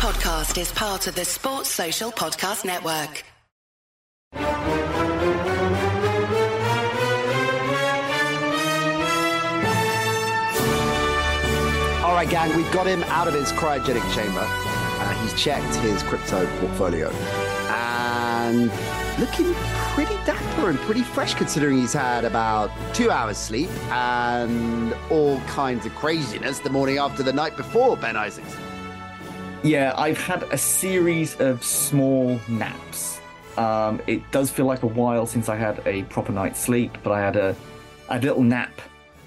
podcast is part of the Sports Social Podcast Network. All right, gang, we've got him out of his cryogenic chamber. Uh, he's checked his crypto portfolio and looking pretty dapper and pretty fresh considering he's had about two hours sleep and all kinds of craziness the morning after the night before, Ben Isaacs. Yeah, I've had a series of small naps. Um, it does feel like a while since I had a proper night's sleep, but I had a, a little nap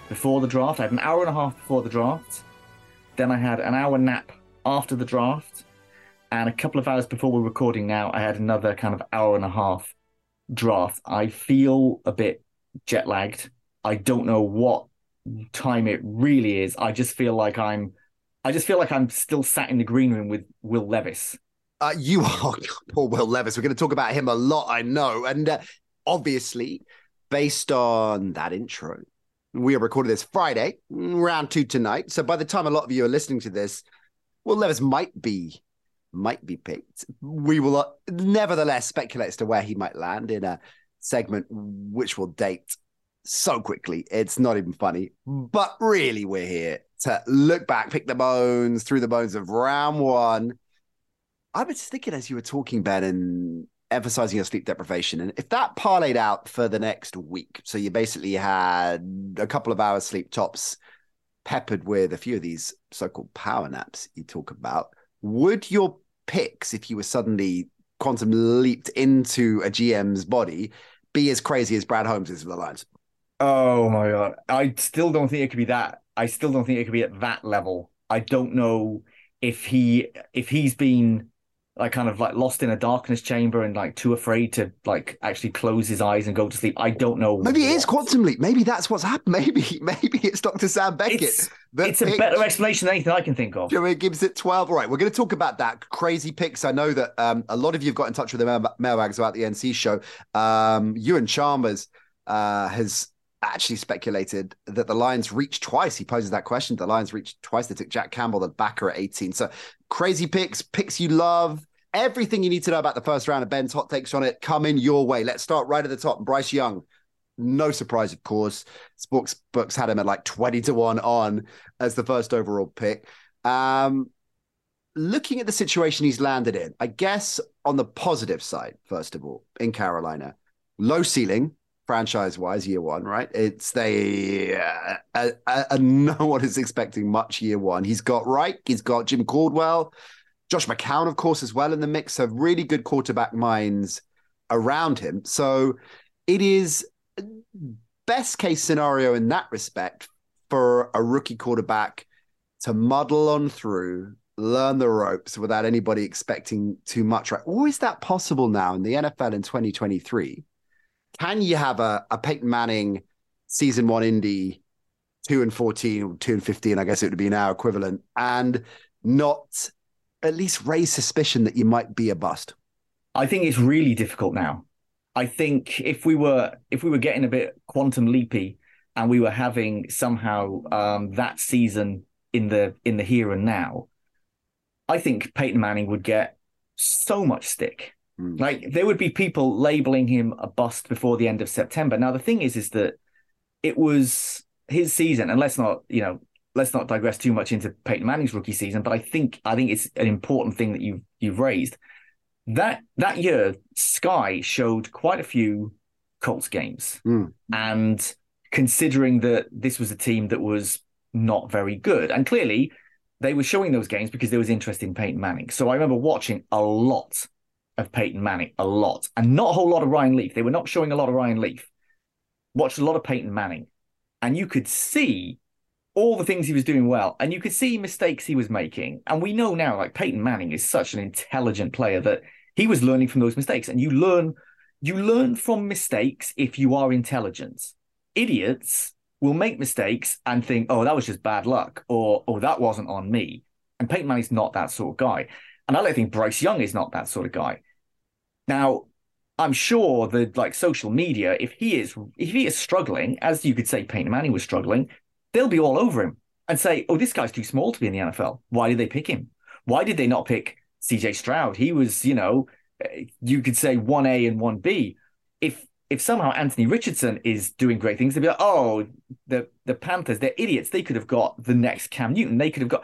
before the draft. I had an hour and a half before the draft. Then I had an hour nap after the draft. And a couple of hours before we're recording now, I had another kind of hour and a half draft. I feel a bit jet lagged. I don't know what time it really is. I just feel like I'm I just feel like I'm still sat in the green room with Will Levis. Uh, you are poor Will Levis. We're going to talk about him a lot, I know. And uh, obviously, based on that intro, we are recording this Friday, round two tonight. So by the time a lot of you are listening to this, Will Levis might be might be picked. We will uh, nevertheless speculate as to where he might land in a segment which will date so quickly. It's not even funny. But really, we're here to look back, pick the bones through the bones of round one. I was thinking as you were talking, Ben, and emphasizing your sleep deprivation. And if that parlayed out for the next week, so you basically had a couple of hours sleep tops peppered with a few of these so called power naps you talk about, would your picks, if you were suddenly quantum leaped into a GM's body, be as crazy as Brad Holmes is for the Lions? Oh my god. I still don't think it could be that. I still don't think it could be at that level. I don't know if he if he's been like kind of like lost in a darkness chamber and like too afraid to like actually close his eyes and go to sleep. I don't know. Maybe it is quantum leap. Maybe that's what's happened. Maybe maybe it's Dr. Sam Beckett. It's, it's a better explanation than anything I can think of. It gives it 12. All right, we're going to talk about that. Crazy picks. I know that um, a lot of you have got in touch with the mail- mailbags about the NC show. Um, Ewan Chalmers uh, has actually speculated that the Lions reached twice. He poses that question. The Lions reached twice. They took Jack Campbell, the backer at 18. So crazy picks, picks you love. Everything you need to know about the first round of Ben's hot takes on it coming your way. Let's start right at the top. Bryce Young, no surprise, of course. Sports books had him at like 20 to 1 on as the first overall pick. Um, looking at the situation he's landed in, I guess on the positive side, first of all, in Carolina, low ceiling, franchise wise year one, right? It's they uh, uh, uh, no one is expecting much year one. He's got Reich, he's got Jim Caldwell, Josh McCown, of course, as well in the mix. Of really good quarterback minds around him. So it is best case scenario in that respect for a rookie quarterback to muddle on through. Learn the ropes without anybody expecting too much, right? Or is that possible now in the NFL in 2023? Can you have a, a Peyton Manning season one Indy two and 14 or two and 15, I guess it would be now equivalent, and not at least raise suspicion that you might be a bust? I think it's really difficult now. I think if we were if we were getting a bit quantum leapy and we were having somehow um, that season in the in the here and now, I think Peyton Manning would get so much stick Mm. Like there would be people labeling him a bust before the end of September. Now the thing is, is that it was his season, and let's not, you know, let's not digress too much into Peyton Manning's rookie season. But I think I think it's an important thing that you've you've raised. That that year, Sky showed quite a few Colts games, mm. and considering that this was a team that was not very good, and clearly they were showing those games because there was interest in Peyton Manning. So I remember watching a lot of Peyton Manning a lot, and not a whole lot of Ryan Leaf. They were not showing a lot of Ryan Leaf. Watched a lot of Peyton Manning, and you could see all the things he was doing well, and you could see mistakes he was making. And we know now, like Peyton Manning is such an intelligent player that he was learning from those mistakes. And you learn, you learn from mistakes if you are intelligent. Idiots will make mistakes and think, "Oh, that was just bad luck," or "Oh, that wasn't on me." And Peyton Manning's not that sort of guy. And I don't think Bryce Young is not that sort of guy. Now, I'm sure that like social media, if he is if he is struggling, as you could say Peyton Manning was struggling, they'll be all over him and say, "Oh, this guy's too small to be in the NFL. Why did they pick him? Why did they not pick CJ Stroud. He was, you know, eh, you could say 1A and 1B. If if somehow Anthony Richardson is doing great things, they'd be like, oh, the the Panthers, they're idiots. They could have got the next Cam Newton. They could have got.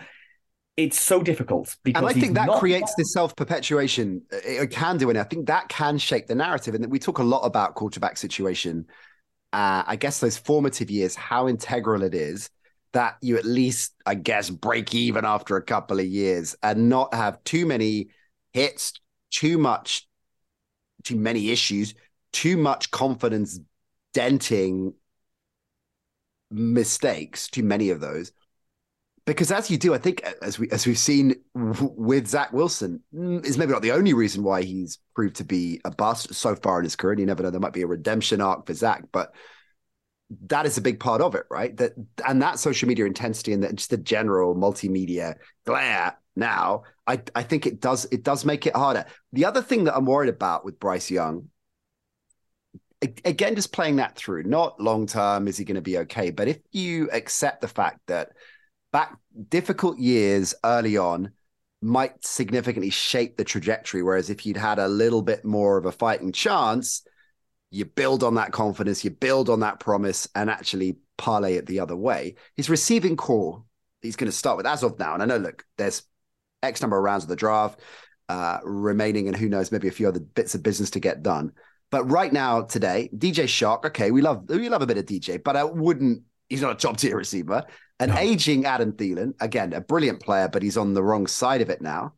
It's so difficult because and I think that not... creates this self perpetuation. It can do, and I think that can shape the narrative. And we talk a lot about quarterback situation. Uh, I guess those formative years, how integral it is that you at least, I guess, break even after a couple of years and not have too many hits, too much, too many issues, too much confidence denting mistakes, too many of those. Because as you do, I think as we as we've seen with Zach Wilson, mm, is maybe not the only reason why he's proved to be a bust so far in his career. You never know, there might be a redemption arc for Zach, but that is a big part of it, right? That and that social media intensity and just the general multimedia glare now, I I think it does it does make it harder. The other thing that I'm worried about with Bryce Young, again, just playing that through, not long term, is he going to be okay? But if you accept the fact that back difficult years early on might significantly shape the trajectory, whereas if you'd had a little bit more of a fighting chance you build on that confidence, you build on that promise, and actually parlay it the other way. His receiving corps, he's going to start with as of now. And I know, look, there's X number of rounds of the draft uh, remaining, and who knows, maybe a few other bits of business to get done. But right now, today, DJ Chark, okay, we love we love a bit of DJ, but I wouldn't. He's not a top tier receiver. An no. aging Adam Thielen, again, a brilliant player, but he's on the wrong side of it now.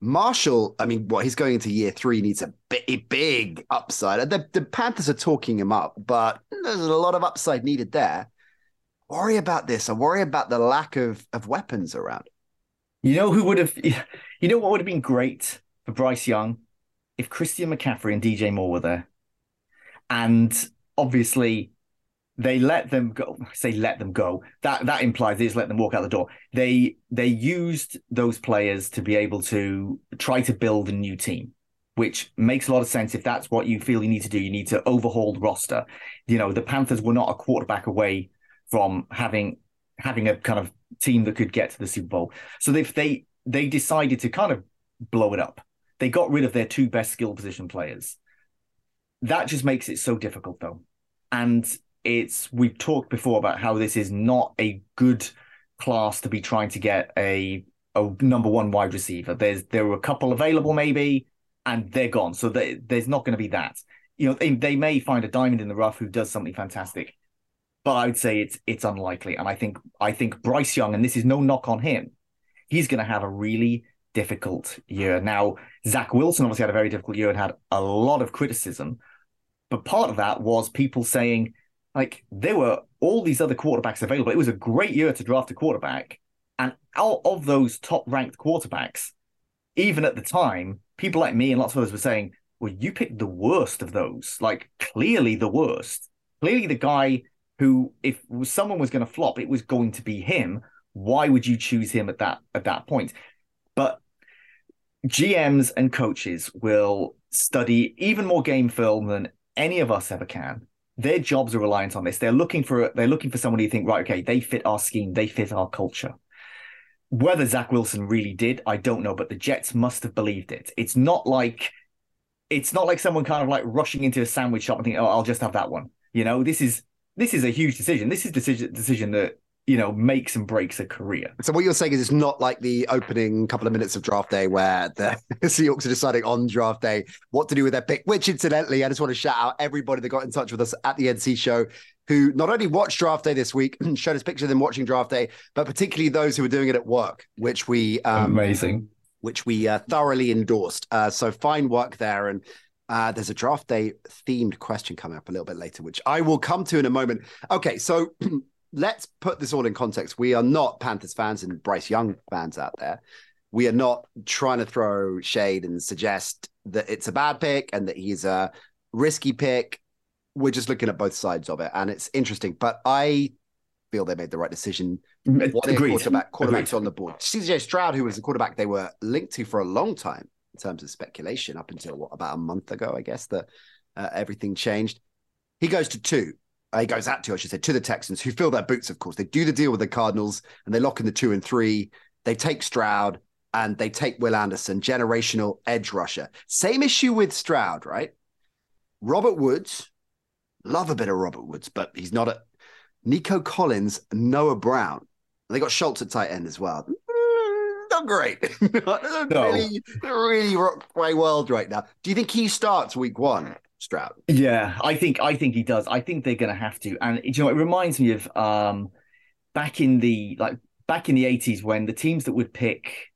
Marshall, I mean, what he's going into year three needs a big, big upside. The, the Panthers are talking him up, but there's a lot of upside needed there. Worry about this. I worry about the lack of, of weapons around. You know who would have, you know what would have been great for Bryce Young if Christian McCaffrey and DJ Moore were there. And obviously, they let them go. I say let them go. That that implies they just let them walk out the door. They they used those players to be able to try to build a new team, which makes a lot of sense. If that's what you feel you need to do, you need to overhaul the roster. You know, the Panthers were not a quarterback away from having having a kind of team that could get to the Super Bowl. So if they they decided to kind of blow it up, they got rid of their two best skill position players. That just makes it so difficult, though. And it's we've talked before about how this is not a good class to be trying to get a a number one wide receiver. There's there are a couple available maybe, and they're gone. So they, there's not going to be that. You know, they, they may find a diamond in the rough who does something fantastic, but I would say it's it's unlikely. And I think I think Bryce Young, and this is no knock on him, he's going to have a really difficult year. Now Zach Wilson obviously had a very difficult year and had a lot of criticism, but part of that was people saying like there were all these other quarterbacks available. It was a great year to draft a quarterback. And out of those top ranked quarterbacks, even at the time, people like me and lots of others were saying, well, you picked the worst of those, like clearly the worst. Clearly the guy who, if someone was going to flop, it was going to be him. Why would you choose him at that at that point? But GMs and coaches will study even more game film than any of us ever can their jobs are reliant on this. They're looking for they're looking for somebody who think, right, okay, they fit our scheme, they fit our culture. Whether Zach Wilson really did, I don't know, but the Jets must have believed it. It's not like it's not like someone kind of like rushing into a sandwich shop and thinking, oh, I'll just have that one. You know, this is this is a huge decision. This is decision decision that you know, makes and breaks a career. So what you're saying is it's not like the opening couple of minutes of draft day where the Seahawks are deciding on draft day what to do with their pick, which incidentally, I just want to shout out everybody that got in touch with us at the NC show who not only watched draft day this week, and showed us pictures of them watching draft day, but particularly those who were doing it at work, which we um, amazing, which we uh, thoroughly endorsed. Uh, so fine work there. And uh, there's a draft day themed question coming up a little bit later, which I will come to in a moment. Okay, so let's put this all in context. We are not Panthers fans and Bryce Young fans out there. We are not trying to throw shade and suggest that it's a bad pick and that he's a risky pick. We're just looking at both sides of it, and it's interesting. But I feel they made the right decision. Mm, what Agreed. quarterback quarterbacks Agreed. on the board. CJ Stroud, who was the quarterback they were linked to for a long time in terms of speculation, up until what about a month ago, I guess that uh, everything changed. He goes to two he goes out to, I should say, to the Texans, who fill their boots, of course. They do the deal with the Cardinals and they lock in the two and three. They take Stroud. and they take Will Anderson, generational edge rusher. Same issue with Stroud, right? Robert Woods, love a bit of Robert Woods, but he's not a Nico Collins, Noah Brown. They got Schultz at tight end as well. Mm, Not great. not No. really, really rock my world right now. Do you think he starts week one, Stroud? Yeah, I think I think he does. I think they're going to have to. And you know, it reminds me of um back in the like back in the eighties when the teams that would pick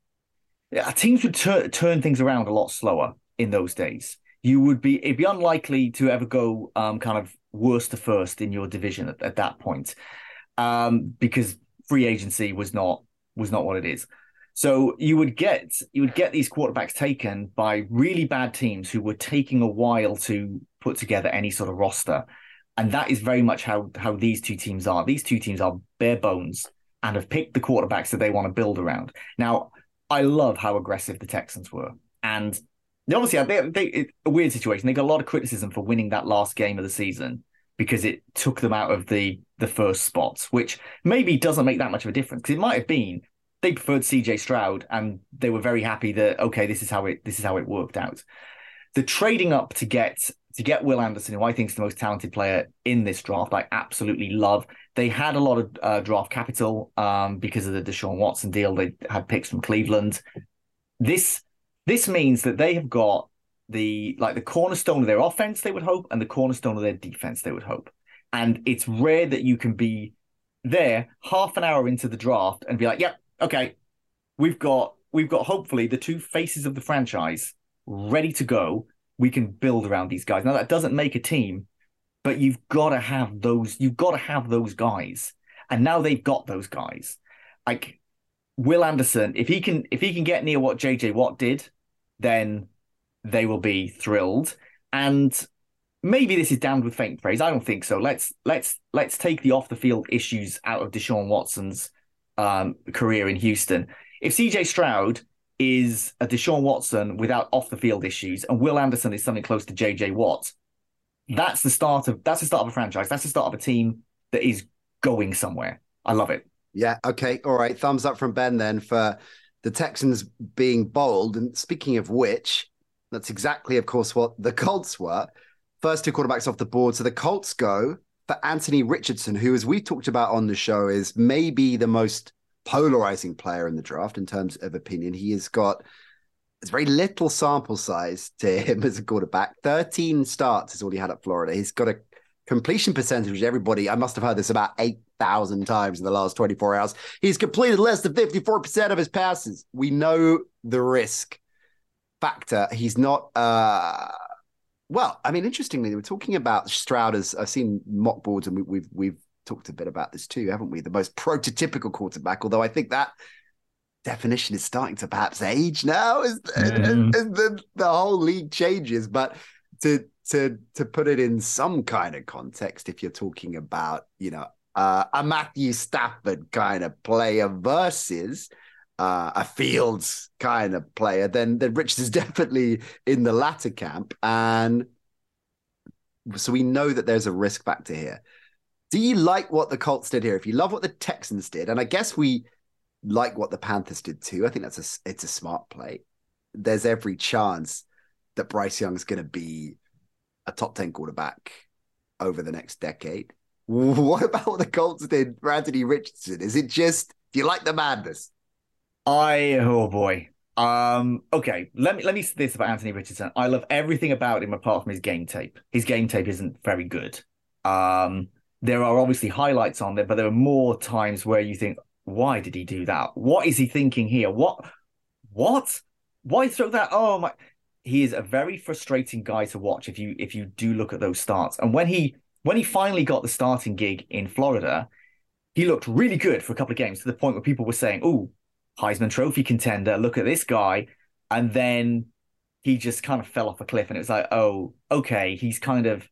teams would tur- turn things around a lot slower in those days. You would be it'd be unlikely to ever go um kind of worst to first in your division at, at that point, um because free agency was not was not what it is. So you would get you would get these quarterbacks taken by really bad teams who were taking a while to put together any sort of roster, and that is very much how how these two teams are. These two teams are bare bones and have picked the quarterbacks that they want to build around. Now, I love how aggressive the Texans were, and obviously they, they it, a weird situation. They got a lot of criticism for winning that last game of the season because it took them out of the the first spots, which maybe doesn't make that much of a difference because it might have been they preferred CJ Stroud and they were very happy that okay, this is how it this is how it worked out. The trading up to get to get Will Anderson, who I think is the most talented player in this draft, I absolutely love. They had a lot of uh, draft capital um, because of the Deshaun Watson deal. They had picks from Cleveland. This this means that they have got the like the cornerstone of their offense, they would hope, and the cornerstone of their defense, they would hope. And it's rare that you can be there half an hour into the draft and be like, "Yep, okay, we've got we've got hopefully the two faces of the franchise ready to go. We can build around these guys." Now that doesn't make a team, but you've got to have those. You've got to have those guys, and now they've got those guys. Like Will Anderson, if he can if he can get near what JJ Watt did, then they will be thrilled. And maybe this is damned with faint praise. I don't think so. Let's let's let's take the off the field issues out of Deshaun Watson's um, career in Houston. If CJ Stroud is a Deshaun Watson without off the field issues, and Will Anderson is something close to JJ Watt, that's the start of that's the start of a franchise. That's the start of a team that is going somewhere. I love it. Yeah. Okay. All right. Thumbs up from Ben then for the Texans being bold. And speaking of which, that's exactly, of course, what the Colts were. First two quarterbacks off the board. So the Colts go for Anthony Richardson, who, as we talked about on the show, is maybe the most polarizing player in the draft in terms of opinion. He has got it's very little sample size to him as a quarterback. 13 starts is all he had at Florida. He's got a completion percentage, everybody, I must have heard this about 8,000 times in the last 24 hours. He's completed less than 54% of his passes. We know the risk factor. He's not, uh, well, I mean, interestingly, we're talking about Stroud as I've seen mock boards and we, we've, we've talked a bit about this too, haven't we? The most prototypical quarterback, although I think that definition is starting to perhaps age now as, Mhm. as the, the whole league changes. But to to to put it in some kind of context, if you're talking about, you know, uh, a Matthew Stafford kind of player versus uh, a Fields kind of player, then then Rich is definitely in the latter camp, and so we know that there's a risk factor here. Do you like what the Colts did here? If you love what the Texans did, and I guess we like what the Panthers did too. I think that's a it's a smart play. There's every chance that Bryce Young's going to be a top ten quarterback over the next decade. What about what the Colts did for Anthony Richardson? Is it just do you like the madness? I oh boy. Um okay, let me let me say this about Anthony Richardson. I love everything about him apart from his game tape. His game tape isn't very good. Um there are obviously highlights on there, but there are more times where you think, why did he do that? What is he thinking here? What what? Why throw that? Oh my he is a very frustrating guy to watch if you if you do look at those starts. And when he when he finally got the starting gig in Florida, he looked really good for a couple of games to the point where people were saying, "Oh, Heisman Trophy contender. Look at this guy. And then he just kind of fell off a cliff. And it was like, oh, okay, he's kind of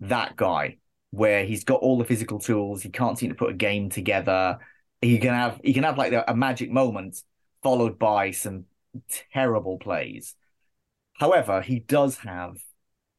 that guy where he's got all the physical tools. He can't seem to put a game together. He can have he can have like a magic moment followed by some terrible plays. However, he does have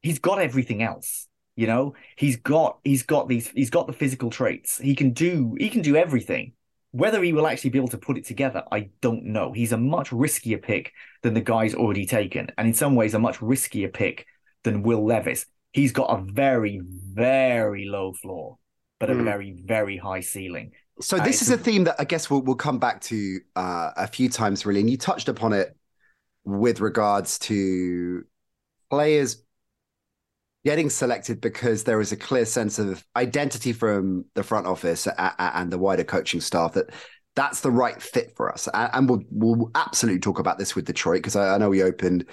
he's got everything else. You know, he's got he's got these he's got the physical traits. He can do he can do everything Whether he will actually be able to put it together, I don't know. He's a much riskier pick than the guys already taken, and in some ways, a much riskier pick than Will Levis. He's got a very, very low floor, but a mm. very, very high ceiling. So this is a theme that I guess we'll we'll come back to uh, a few times, really, and you touched upon it with regards to players getting selected because there is a clear sense of identity from the front office and the wider coaching staff that that's the right fit for us. And we'll we'll absolutely talk about this with Detroit because I, know we opened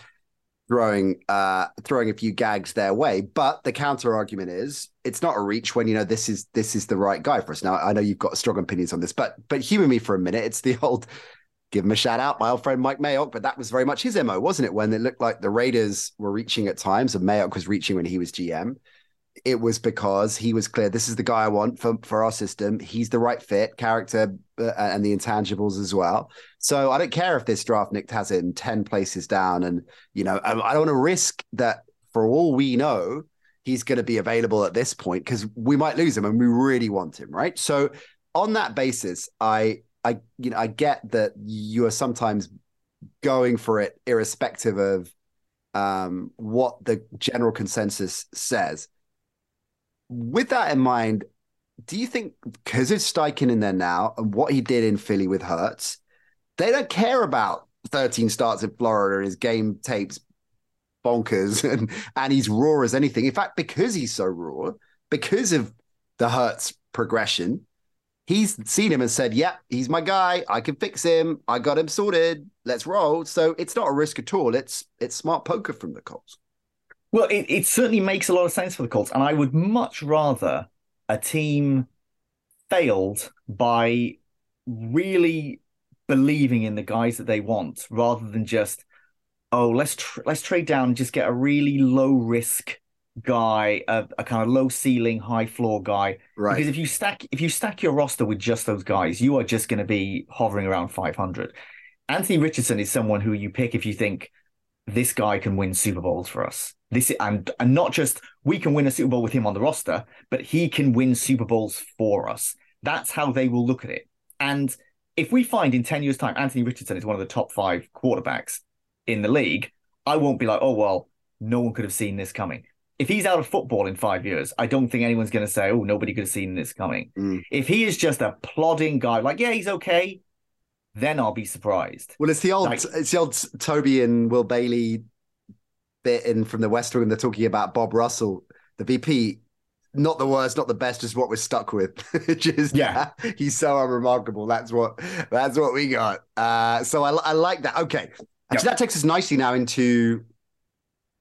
throwing uh throwing a few gags their way but the counter argument is it's not a reach when you know this is this is the right guy for us now i know you've got strong opinions on this but but humor me for a minute it's the old give him a shout out, my old friend Mike Mayock. But that was very much his MO, wasn't it? When it looked like the Raiders were reaching at times and Mayock was reaching when he was GM, it was because he was clear this is the guy I want for, for our system. He's the right fit, character, uh, and the intangibles as well. So I don't care if this draft Nick has in 10 places down. And, you know, I, I don't want to risk that for all we know, he's going to be available at this point because we might lose him and we really want him, right? So on that basis, I I you know I get that you are sometimes going for it irrespective of um, what the general consensus says. With that in mind, do you think because it's Steichen in there now and what he did in Philly with Hurts, they don't care about 13 starts in Florida and his game tapes bonkers and and he's raw as anything. In fact, because he's so raw, because of the Hurts progression, he's seen him and said, "Yeah, he's my guy. I can fix him. I got him sorted. Let's roll." So it's not a risk at all. It's it's smart poker from the Colts. Well, it, it certainly makes a lot of sense for the Colts, and I would much rather a team failed by really believing in the guys that they want rather than just oh let's tr- let's trade down and just get a really low risk guy, a, a, kind of low ceiling, high floor guy. Right. Because if you stack if you stack your roster with just those guys, you are just going to be hovering around 500. Anthony Richardson is someone who you pick if you think this guy can win Super Bowls for us. This and and not just we can win a Super Bowl with him on the roster, but he can win Super Bowls for us. That's how they will look at it. And if we find in 10 years' time Anthony Richardson is one of the top five quarterbacks in the league, I won't be like, oh well, no one could have seen this coming if he's out of football in five years, I don't think anyone's going to say, "Oh, nobody could have seen this coming." Mm. If he is just a plodding guy, like yeah, he's okay, then I'll be surprised. Well, it's the old, like, it's the old Toby and Will Bailey bit in from the West Wing. They're talking about Bob Russell, the VP. Not the worst, not the best, just what we're stuck with. just yeah, he's so unremarkable. That's what that's what we got. Uh, so I, I like that. Okay, actually, yep. that takes us nicely now into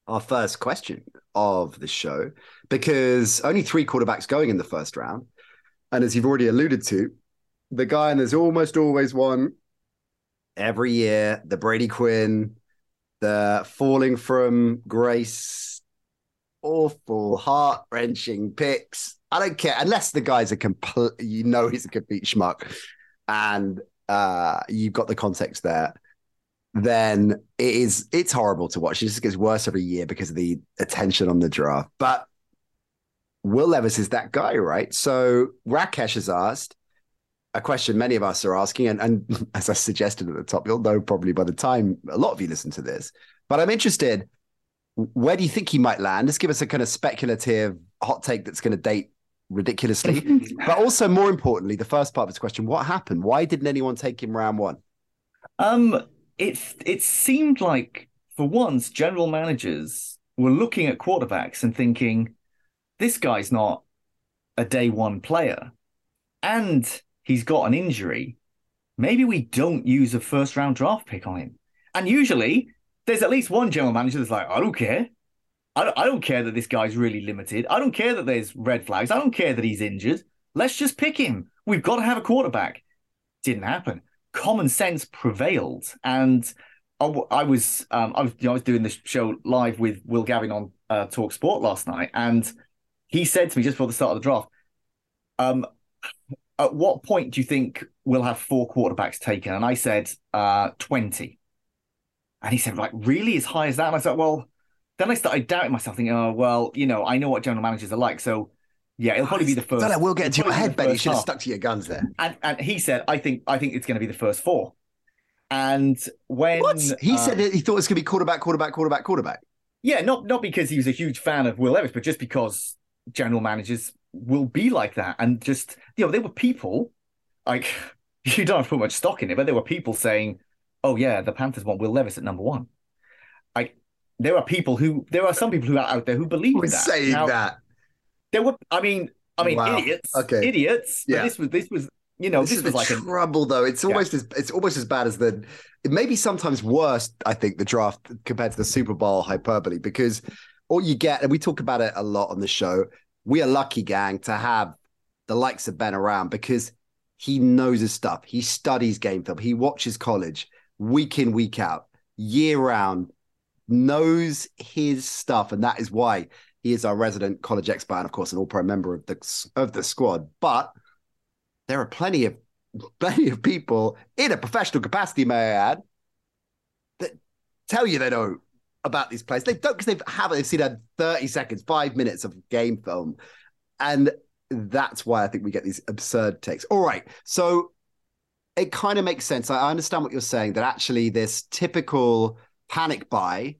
our first question of the show because only three quarterbacks going in the first round. And as you've already alluded to, the guy, and there's almost always one every year, the Brady Quinn, the falling from grace, awful, heart wrenching picks. I don't care unless the guy's a complete, you know, he's a complete schmuck, and uh, you've got the context there then it is it's horrible to watch. It just gets worse every year because of the attention on the draft. But Will Levis is that guy, right? So Rakesh has asked a question many of us are asking, and, and as I suggested at the top, you'll know probably by the time a lot of you listen to this. But I'm interested, where do you think he might land? Just give us a kind of speculative hot take that's going to date ridiculously. but also more importantly, the first part of this question, what happened? Why didn't anyone take him round one? Um, it it seemed like for once general managers were looking at quarterbacks and thinking, this guy's not a day one player, and he's got an injury. Maybe we don't use a first round draft pick on him. And usually, there's at least one general manager that's like, I don't care. I don't, I don't care that this guy's really limited. I don't care that there's red flags. I don't care that he's injured. Let's just pick him. We've got to have a quarterback. Didn't happen common sense prevailed. And I, I was um, I was you know, I was doing this show live with Will Gavin on uh, Talk Sport last night, and he said to me just before the start of the draft, um, "At what point do you think we'll have four quarterbacks taken?" And I said, uh, 20. And he said, "Like really as high as that?" And I said, "Well." Then I started doubting myself, thinking, "Oh well, you know, I know what general managers are like, so." Yeah, it'll probably be the first. Let Will get into your head, Ben. You should have stuck to your guns there. And, and he said, "I think I think it's going to be the first four. And when What? He uh, said it, he thought it was going to be quarterback, quarterback, quarterback, quarterback. Yeah, not not because he was a huge fan of Will Levis, but just because general managers will be like that. And just you know, there were people like you don't have to put much stock in it, but there were people saying, "Oh yeah, the Panthers want Will Levis at number one." Like there are people who there are some people who are out there who believe We're that. saying Now, that. There were, I mean, I mean, Wow. idiots, Okay. idiots. Yeah. But this was this was you know this, this, is was like a trouble, though. It's almost as it's almost as bad as the. It may be sometimes worse. I think the draft compared to the Super Bowl hyperbole because all you get, and we talk about it a lot on the show. We are lucky, gang, to have the likes of Ben around because he knows his stuff. He studies game film. He watches college week in, week out, year round, knows his stuff, and that is why he is our resident college expert, and of course, an All Pro member of the of the squad. But there are plenty of plenty of people in a professional capacity, may I add, that tell you they know about these players. They don't because they've haven't they've seen a 30 seconds, five minutes of game film. And that's why I think we get these absurd takes. All right. So it kind of makes sense. I understand what you're saying that actually this typical panic buy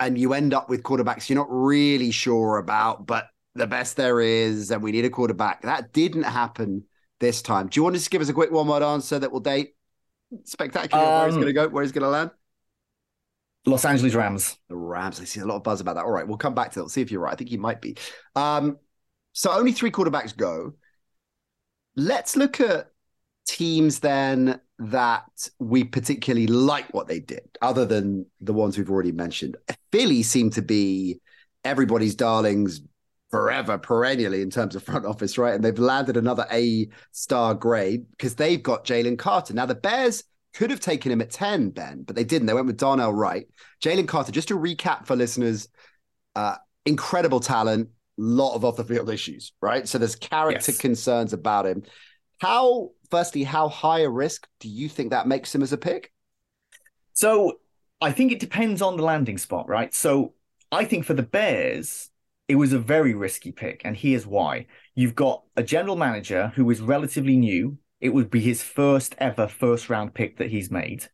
and you end up with quarterbacks you're not really sure about, but the best there is, and we need a quarterback. That didn't happen this time. Do you want to just give us a quick one word answer that will date spectacular where he's Um, going to go, where he's going to land? Los Angeles Rams. The Rams. I see a lot of buzz about that. All right, we'll come back to that. We'll see if you're right. I think he might be. Um, so only three quarterbacks go. Let's look at teams then that we particularly like what they did, other than the ones we've already mentioned. Philly seem to be everybody's darlings forever, perennially in terms of front office, right? And they've landed another A star grade because they've got Jalen Carter. Now the Bears could have taken him at 10, Ben, but they didn't. They went with Darnell Wright. Jalen Carter, just to recap for listeners, uh, incredible talent, lot of off the field issues, right? So there's character Yes. concerns about him. How, firstly, how high a risk do you think that makes him as a pick? So I think it depends on the landing spot, right? So I think for the Bears, it was a very risky pick, and here's why. You've got a general manager who is relatively new. It would be his first ever first round pick that he's made.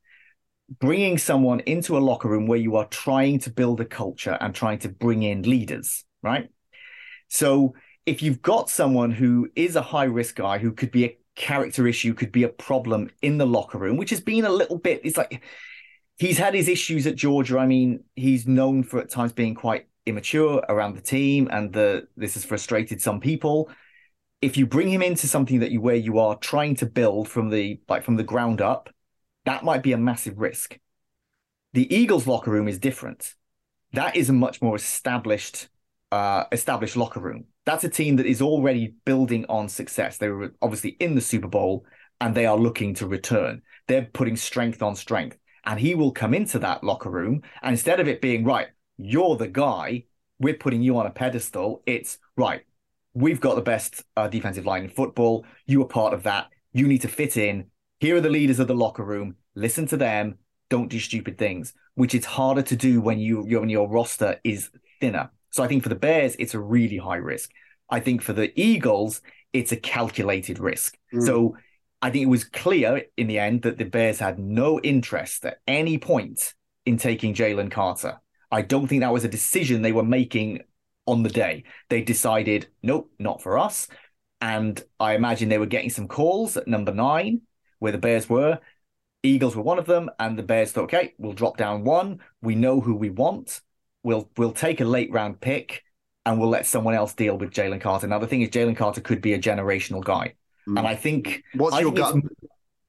Bringing someone into a locker room where you are trying to build a culture and trying to bring in leaders, right? So if you've got someone who is a high risk guy who could be a character issue, could be a problem in the locker room, which has been a little bit, it's like he's had his issues at Georgia. I mean, he's known for at times being quite immature around the team, and the this has frustrated some people. If you bring him into something that you where you are trying to build from the like from the ground up, that might be a massive risk. The Eagles locker room is different. That is a much more established uh established locker room. That's a team that is already building on success. They were obviously in the Super Bowl and they are looking to return. They're putting strength on strength. And he will come into that locker room and instead of it being right, you're the guy, we're putting you on a pedestal, it's right, we've got the best uh, defensive line in football. You are part of that. You need to fit in. Here are the leaders of the locker room. Listen to them. Don't do stupid things, which is harder to do when you when your roster is thinner. So I think for the Bears, it's a really high risk. I think for the Eagles, it's a calculated risk. Mm. So I think it was clear in the end that the Bears had no interest at any point in taking Jalen Carter. I don't think that was a decision they were making on the day. They decided, nope, not for us. And I imagine they were getting some calls at number nine, where the Bears were. Eagles were one of them, and the Bears thought, okay, we'll drop down one. We know who we want. We'll we'll take a late round pick, and we'll let someone else deal with Jalen Carter. Now the thing is, Jalen Carter could be a generational guy, Mm. and I think What's I your think, gut? it's,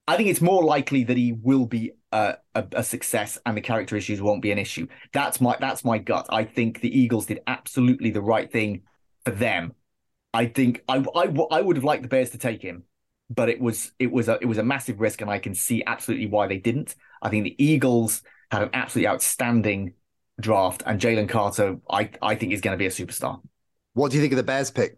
I think it's more likely that he will be a, a, a success and the character issues won't be an issue. That's my that's my gut. I think the Eagles did absolutely the right thing for them. I think I, I, I would have liked the Bears to take him, but it was it was a it was a massive risk, and I can see absolutely why they didn't. I think the Eagles had an absolutely outstanding draft, and Jalen Carter, I I think is going to be a superstar. What do you think of the Bears pick?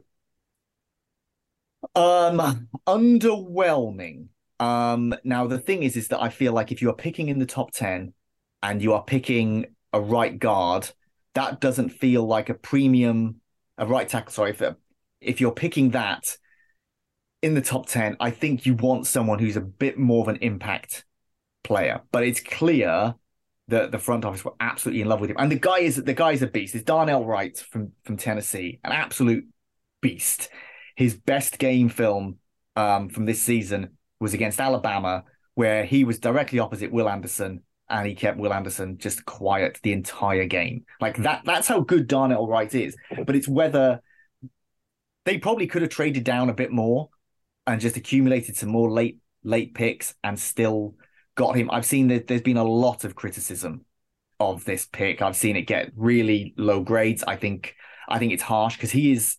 Um, underwhelming. Um, now the thing is, is that I feel like if you are picking in the top 10 and you are picking a right guard, that doesn't feel like a premium a right tackle. Sorry, if if you're picking that in the top ten, I think you want someone who's a bit more of an impact player. But it's clear that the front office were absolutely in love with him, and the guy is the guy is a beast. It's Darnell Wright from from Tennessee, an absolute beast. His best game film um, from this season was against Alabama, where he was directly opposite Will Anderson and he kept Will Anderson just quiet the entire game. Like that that's how good Darnell Wright is. But it's whether they probably could have traded down a bit more and just accumulated some more late late picks and still got him. I've seen that there's been a lot of criticism of this pick. I've seen it get really low grades. I think I think it's harsh because he is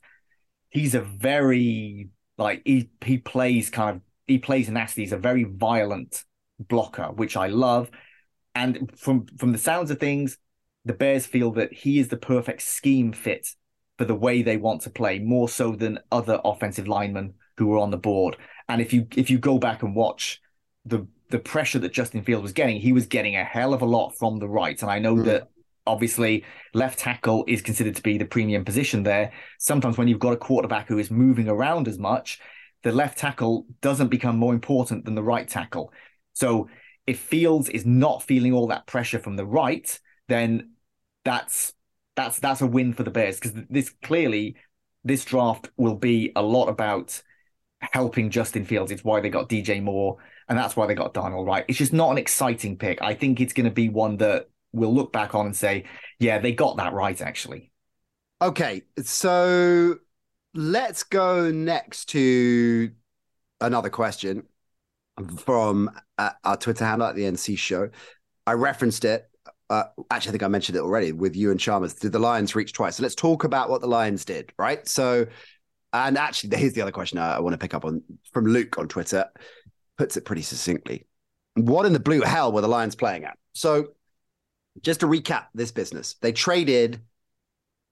he's a very like he he plays kind of he plays nasty. He's a very violent blocker, which I love. And from from the sounds of things, the Bears feel that he is the perfect scheme fit for the way they want to play, more so than other offensive linemen who were on the board. And if you if you go back and watch the the pressure that Justin Field was getting, he was getting a hell of a lot from the right. And I know mm. that obviously left tackle is considered to be the premium position there. Sometimes when you've got a quarterback who is moving around as much, the left tackle doesn't become more important than the right tackle. So if Fields is not feeling all that pressure from the right, then that's that's that's a win for the Bears because this clearly this draft will be a lot about helping Justin Fields. It's why they got DJ Moore and that's why they got Darnell Wright. It's just not an exciting pick. I think it's going to be one that we'll look back on and say, yeah, they got that right actually. Okay, so let's go next to another question from uh, our Twitter handle at the NC show. I referenced it. Uh, actually, I think I mentioned it already with Ewan Chalmers. Did the Lions reach twice? So let's talk about what the Lions did, right? So, and actually, here's the other question I, I want to pick up on from Luke on Twitter. Puts it pretty succinctly. What in the blue hell were the Lions playing at? So, just to recap this business, they traded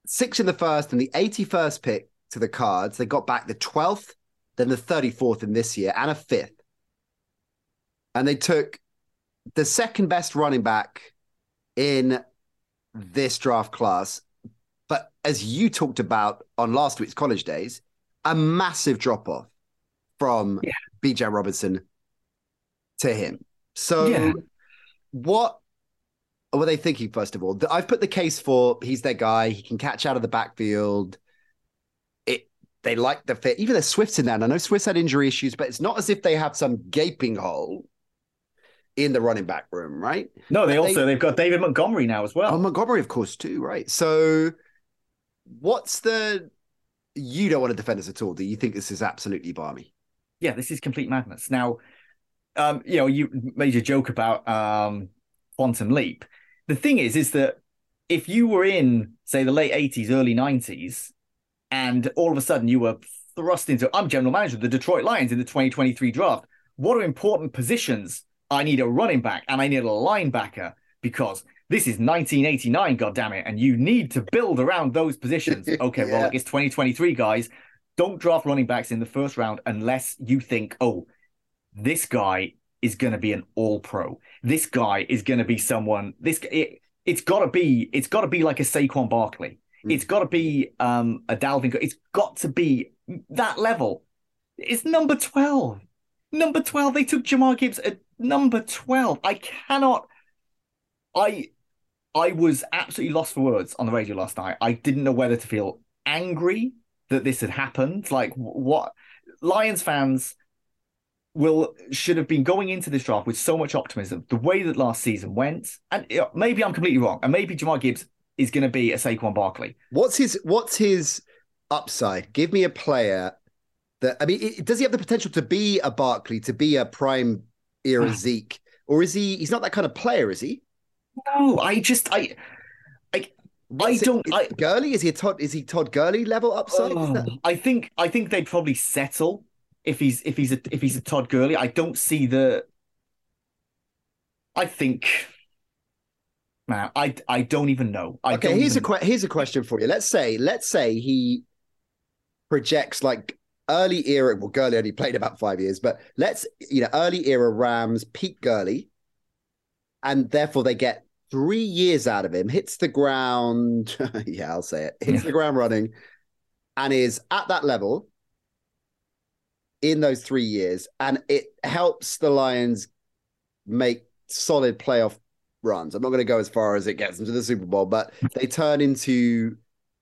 six in the first and the 81st pick to the Cards. They got back the 12th, then the 34th in this year, and a fifth and they took the second best running back in this draft class. But as you talked about on last week's College Daze, a massive drop off from yeah. Bijan Robinson to him. So, yeah. what were they thinking, first of all? I've put the case for he's their guy. He can catch out of the backfield. It They like the fit. Even the Swift's in there. And I know Swift's had injury issues, but it's not as if they have some gaping hole in the running back room, right? No, they also they, have got David Montgomery now as well. Oh, Montgomery, of course, too, right? So, what's the? You don't want to defend us at all. Do you think this is absolutely balmy? Yeah, this is complete madness. Now, um, you know, you made a joke about um, quantum leap. The thing is, is that if you were in, say, the late '80s, early '90s, and all of a sudden you were thrust into, I'm general manager of the Detroit Lions in the 2023 draft. What are important positions I need a running back and I need a linebacker because this is 1989, goddammit, and you need to build around those positions. Okay, yeah. well, it's 2023, guys. Don't draft running backs in the first round unless you think, oh, this guy is going to be an all pro. This guy is going to be someone. This it, it's got to be. It's got to be like a Saquon Barkley. Mm. It's got to be um, a Dalvin. It's got to be that level. It's number twelve. Number twelve. They took Jahmyr Gibbs at number 12. I cannot. I I was absolutely lost for words on the radio last night. I didn't know whether to feel angry that this had happened. Like what Lions fans will should have been going into this draft with so much optimism. The way that last season went, and maybe I'm completely wrong, and maybe Jahmyr Gibbs is going to be a Saquon Barkley. What's his What's his upside? Give me a player that I mean, does he have the potential to be a Barkley, to be a prime era. Zeke, or is he? He's not that kind of player, is he? No, I just I. I, I don't. It, I, Gurley is he a Todd? Is he Todd Gurley level upside? Uh, I think I think they'd probably settle if he's if he's a if he's a Todd Gurley. I don't see the. I think. Man, I I don't even know. I okay, here's even... a que- here's a question for you. Let's say let's say he projects like early era, well, Gurley only played about five years, but let's, you know, early era Rams, Pete Gurley, and therefore they get three years out of him, hits the ground. yeah, I'll say it, hits yeah. the ground running. and is at that level in those three years, and it helps the Lions make solid playoff runs. I'm not going to go as far as it gets them to the Super Bowl, but they turn into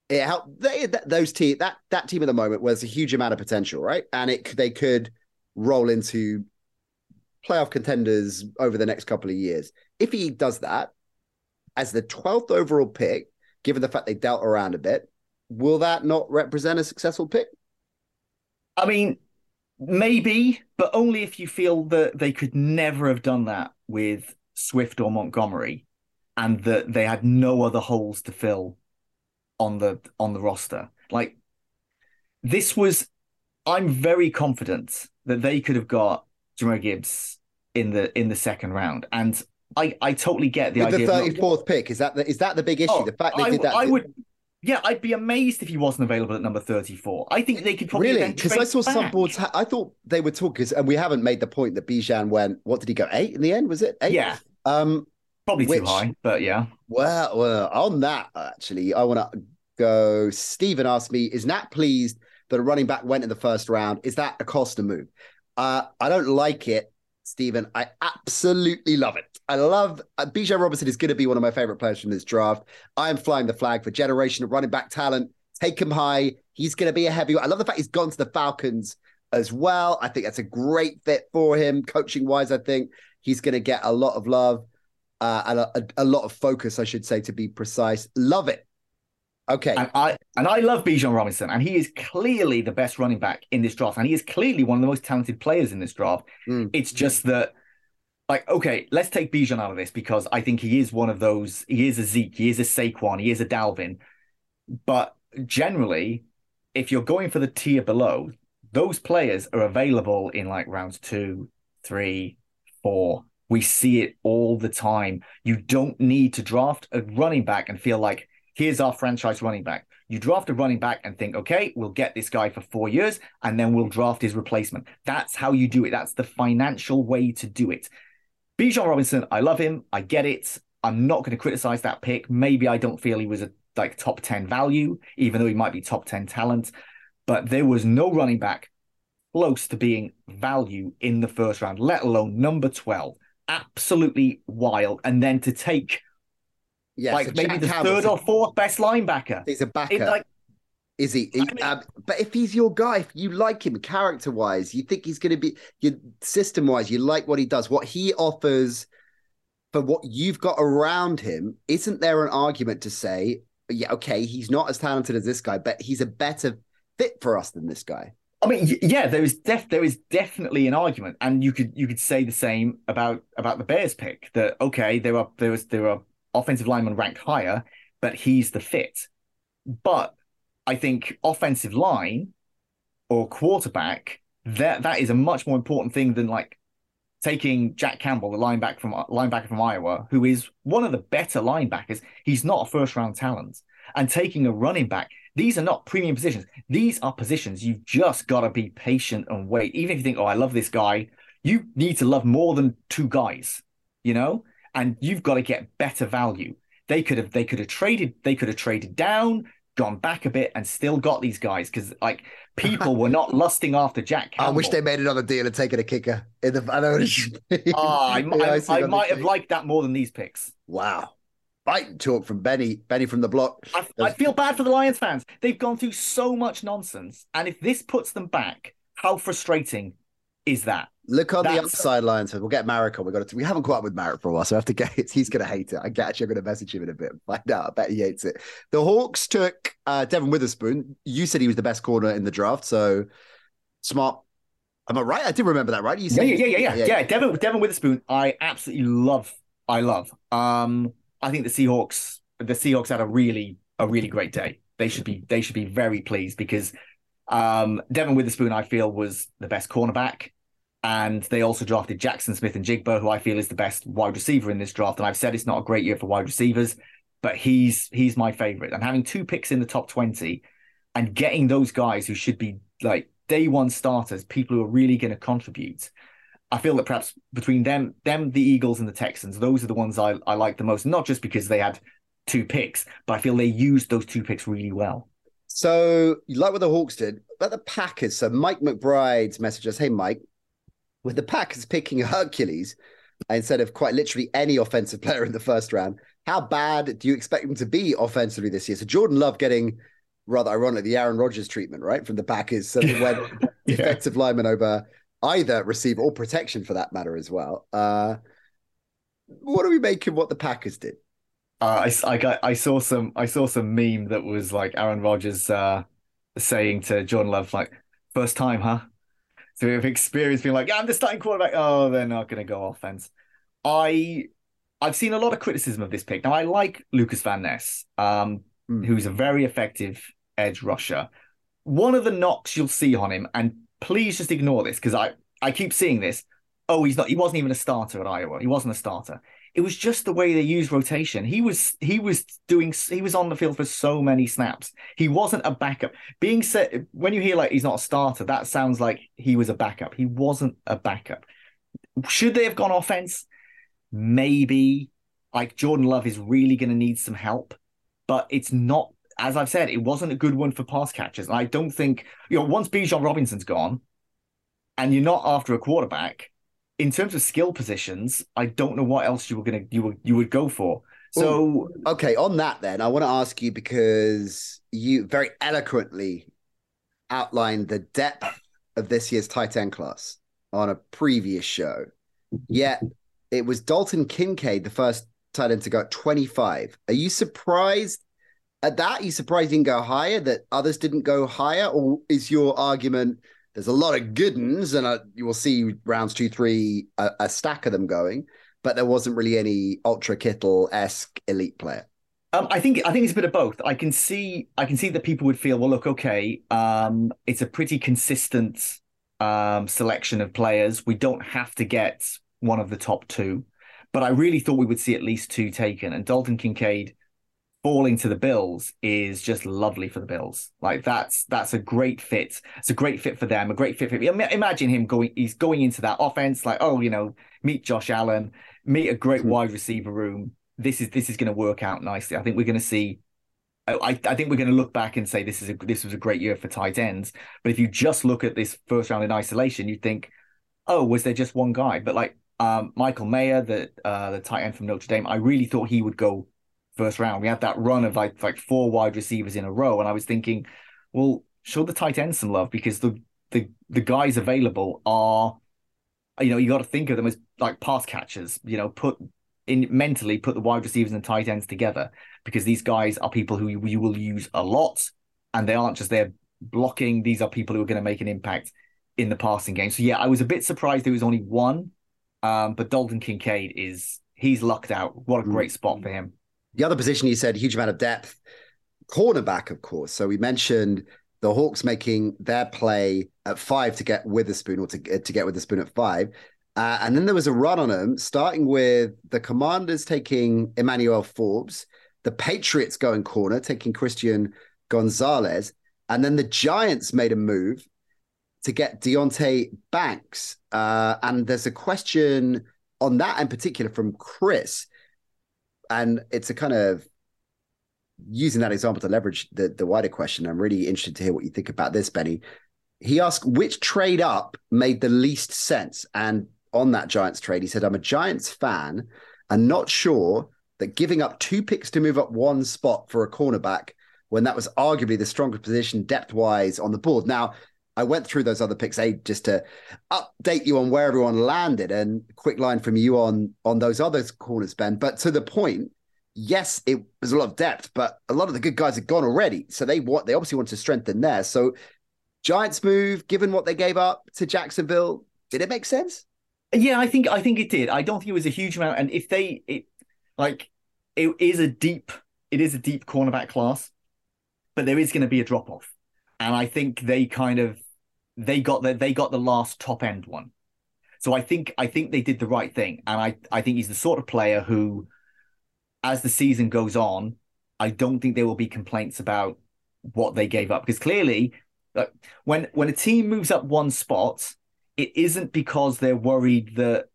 it helped they those team that that team at the moment was a huge amount of potential, right? And it they could roll into playoff contenders over the next couple of years. If he does that as the 12th overall pick, given the fact they dealt around a bit, will that not represent a successful pick? I mean, maybe, but only if you feel that they could never have done that with Swift or Montgomery and that they had no other holes to fill on the on the roster. Like this was I'm very confident that they could have got Jahmyr Gibbs in the in the second round. And I, I totally get the With idea. the thirty fourth pick is that the, is that the big issue? Oh, the fact they I, did that. I would. Yeah, I'd be amazed if he wasn't available at number thirty-four. I think they could probably really because I saw back. some boards. Ha- I thought they were talking, and we haven't made the point that Bijan went. What did he go eight in the end? Was it eight? Yeah. Um, probably which, too high, but yeah. Well, well, on that actually, I want to go. Stephen asked me, "Is Nat pleased that a running back went in the first round? Is that a Costa move?" Uh, I don't like it Stephen. I absolutely love it. I love uh, Bijan Robinson is going to be one of my favorite players from this draft. I am flying the flag for generation of running back talent. Take him high. He's going to be a heavy. I love the fact he's gone to the Falcons as well. I think that's a great fit for him, coaching wise. I think he's going to get a lot of love uh, and a, a, lot of focus, I should say, to be precise. Love it. Okay. And I and I love Bijan Robinson, and he is clearly the best running back in this draft, and he is clearly one of the most talented players in this draft. Mm. It's just that, like, okay, let's take Bijan out of this because I think he is one of those. He is a Zeke, he is a Saquon, he is a Dalvin, but generally, if you're going for the tier below, those players are available in like rounds two, three, four. We see it all the time. You don't need to draft a running back and feel like here's our franchise running back. You draft a running back and think, okay, we'll get this guy for four years and then we'll draft his replacement. That's how you do it. That's the financial way to do it. Bijan Robinson, I love him. I get it. I'm not going to criticize that pick. Maybe I don't feel he was a like top 10 value, even though he might be top 10 talent. But there was no running back close to being value in the first round, let alone number 12. Absolutely wild. And then to take yeah, like so maybe Jack the Campbell's third or fourth best linebacker. He's a backer. It, like, is he? he I mean, um, but if he's your guy, if you like him character wise, you think he's going to be your system wise, you like what he does, what he offers for what you've got around him. Isn't there an argument to say, yeah, okay, he's not as talented as this guy, but he's a better fit for us than this guy? I mean, yeah, there is def there is definitely an argument, and you could you could say the same about about the Bears pick. That okay, there are there was there are offensive lineman ranked higher, but he's the fit. But I think offensive line or quarterback, hmm. that that is a much more important thing than like taking Jack Campbell, the linebacker from linebacker from Iowa, who is one of the better linebackers. He's not a first round talent, and taking a running back. These are not premium positions. These are positions you've just got to be patient and wait. Even if you think, "Oh, I love this guy," you need to love more than two guys. You know, and you've got to get better value. They could have they could have traded they could have traded down, gone back a bit, and still got these guys because like people were not lusting after Jack. Campbell. I wish they made another deal and taken a kicker in the. I know. oh, I, I, I might have liked that more than these picks. Wow. Fighting talk from Benny, Benny from the block. I, I feel bad for the Lions fans. They've gone through so much nonsense, and if this puts them back, how frustrating is that? Look on That's... the upside line. So we'll get Marek on. We got to, we haven't caught up with Marek for a while, so I have to get it. He's going to hate it. I get actually, going to message him in a bit and find out. I bet he hates it. The Hawks took uh, Devon Witherspoon. You said he was the best corner in the draft, so smart. Am I right? I did remember that, right? You said yeah, yeah, yeah, yeah, yeah, yeah. Devon, Devon Witherspoon. I absolutely love. I love. Um, I think the Seahawks. The Seahawks had a really, a really great day. They should be. They should be very pleased because um, Devon Witherspoon, I feel, was the best cornerback. And they also drafted Jackson Smith-Njigba, who I feel is the best wide receiver in this draft. And I've said it's not a great year for wide receivers, but he's he's my favorite. And having two picks in the top 20 and getting those guys who should be like day one starters, people who are really going to contribute. I feel that perhaps between them, them, the Eagles and the Texans, those are the ones I, I like the most, not just because they had two picks, but I feel they used those two picks really well. So, like what the Hawks did, but the Packers. So, Mike McBride's message us, "Hey, Mike, with the Packers picking Hercules instead of quite literally any offensive player in the first round, how bad do you expect them to be offensively this year?" So, Jordan Love getting rather ironically the Aaron Rodgers treatment, right, from the Packers, so they went yeah. defensive lineman over either receiver or protection for that matter as well. Uh, what do we make of what the Packers did? Uh, I, I I saw some I saw some meme that was like Aaron Rodgers uh, saying to John Love like first time huh? So we have experience being like yeah I'm the starting quarterback. Oh they're not going to go offense I I've seen a lot of criticism of this pick. Now I like Lukas Van Ness um, mm. who's a very effective edge rusher. One of the knocks you'll see on him and please just ignore this because I I keep seeing this. Oh he's not he wasn't even a starter at Iowa. He wasn't a starter it was just the way they used rotation. He was he was doing he was on the field for so many snaps. He wasn't a backup. Being said when you hear like he's not a starter, that sounds like he was a backup. He wasn't a backup. Should they have gone offense? Maybe. Like Jordan Love is really going to need some help, but it's not. As I've said, it wasn't a good one for pass catchers. I don't think you know once Bijan Robinson's gone, and you're not after a quarterback in terms of skill positions, I don't know what else you were gonna you would you would go for. So Ooh, okay, on that then, I want to ask you because you very eloquently outlined the depth of this year's tight end class on a previous show. Yet it was Dalton Kincaid, the first tight end to go at 25. Are you surprised at that? Are you surprised he didn't go higher, that others didn't go higher? Or is your argument there's a lot of good ones, and uh, you will see rounds two, three, a, stack of them going, but there wasn't really any ultra Kittle esque elite player. Um, I think I think it's a bit of both. I can see I can see that people would feel, well, look, okay, um, it's a pretty consistent um, selection of players. We don't have to get one of the top two, but I really thought we would see at least two taken. And Dalton Kincaid falling to the Bills is just lovely for the Bills. Like that's that's a great fit. It's a great fit for them. A great fit for me. Imagine him going. He's going into that offense like, oh, you know, meet Josh Allen, meet a great mm-hmm. wide receiver room. This is this is going to work out nicely. I think we're going to see. I, I think we're going to look back and say this is a this was a great year for tight ends. But if you just look at this first round in isolation, you think, oh, was there just one guy? But like um, Michael Mayer, the uh, the tight end from Notre Dame, I really thought he would go first round. We had that run of like like four wide receivers in a row, and I was thinking, well, show the tight end some love because the the the guys available are, you know, you got to think of them as like pass catchers. You know, put in mentally put the wide receivers and tight ends together because these guys are people who you, you will use a lot, and they aren't just there blocking. These are people who are going to make an impact in the passing game. So yeah, I was a bit surprised there was only one, um, but Dalton Kincaid is he's lucked out. What a great spot for him. The other position you said, huge amount of depth. Cornerback, of course. So we mentioned the Hawks making their play at five to get Witherspoon or to, get to get Witherspoon at five. Uh, and then there was a run on them, starting with the Commanders taking Emmanuel Forbes, the Patriots going corner, taking Christian Gonzalez, and then the Giants made a move to get Deonte Banks. Uh, and there's a question on that in particular from Chris and it's a kind of using that example to leverage the, the wider question. I'm really interested to hear what you think about this, Benny. He asked which trade up made the least sense. And on that Giants trade, he said, I'm a Giants fan and not sure that giving up two picks to move up one spot for a cornerback when that was arguably the strongest position depth wise on the board. Now, I went through those other picks, A, just to update you on where everyone landed, and quick line from you on on those other corners, Ben. But to the point, yes, it was a lot of depth, but a lot of the good guys had gone already, so they want they obviously want to strengthen there. So, Giants move, given what they gave up to Jacksonville, did it make sense? Yeah, I think I think it did. I don't think it was a huge amount, and if they it like it is a deep it is a deep cornerback class, but there is going to be a drop off and I think they kind of they got the they got the last top end one. So I think I think they did the right thing, and I I think he's the sort of player who, as the season goes on, I don't think there will be complaints about what they gave up because clearly, uh, when when a team moves up one spot, it isn't because they're worried that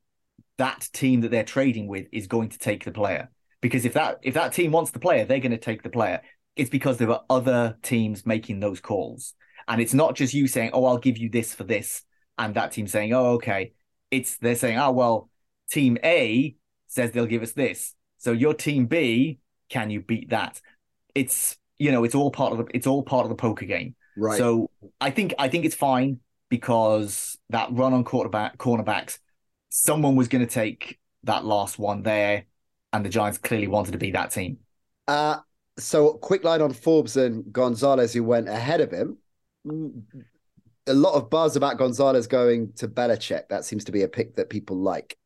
that team that they're trading with is going to take the player. Because if that if that team wants the player, they're going to take the player it's because there are other teams making those calls. And it's not just you saying, "Oh, I'll give you this for this," and that team saying, "Oh, okay." It's they're saying, "Oh, well, team A says they'll give us this, so your team B, can you beat that?" It's you know, it's all part of the it's all part of the poker game. Right. So I think I think it's fine because that run on quarterback cornerbacks, someone was going to take that last one there, and the Giants clearly wanted to be that team. Uh, so quick line on Forbes and Gonzalez, who went ahead of him. A lot of buzz about Gonzalez going to Belichick. That seems to be a pick that people like.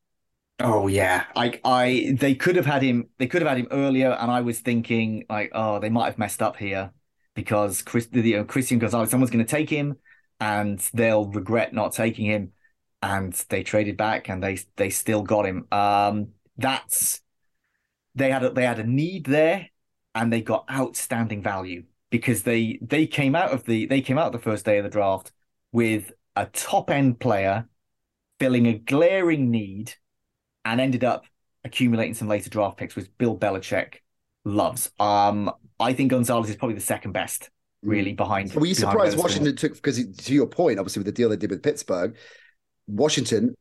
Oh yeah, I, I, they could have had him. They could have had him earlier, and I was thinking like, oh, they might have messed up here because Chris, you know, Christian Gonzalez, someone's going to take him, and they'll regret not taking him. And they traded back, and they they still got him. Um, that's they had a, they had a need there, and they got outstanding value because they they came out of the they came out the first day of the draft with a top end player filling a glaring need and ended up accumulating some later draft picks, which Bill Belichick loves. Um, I think Gonzalez is probably the second best, really, behind. Were you behind surprised Washington took because to your point, obviously with the deal they did with Pittsburgh, Washington.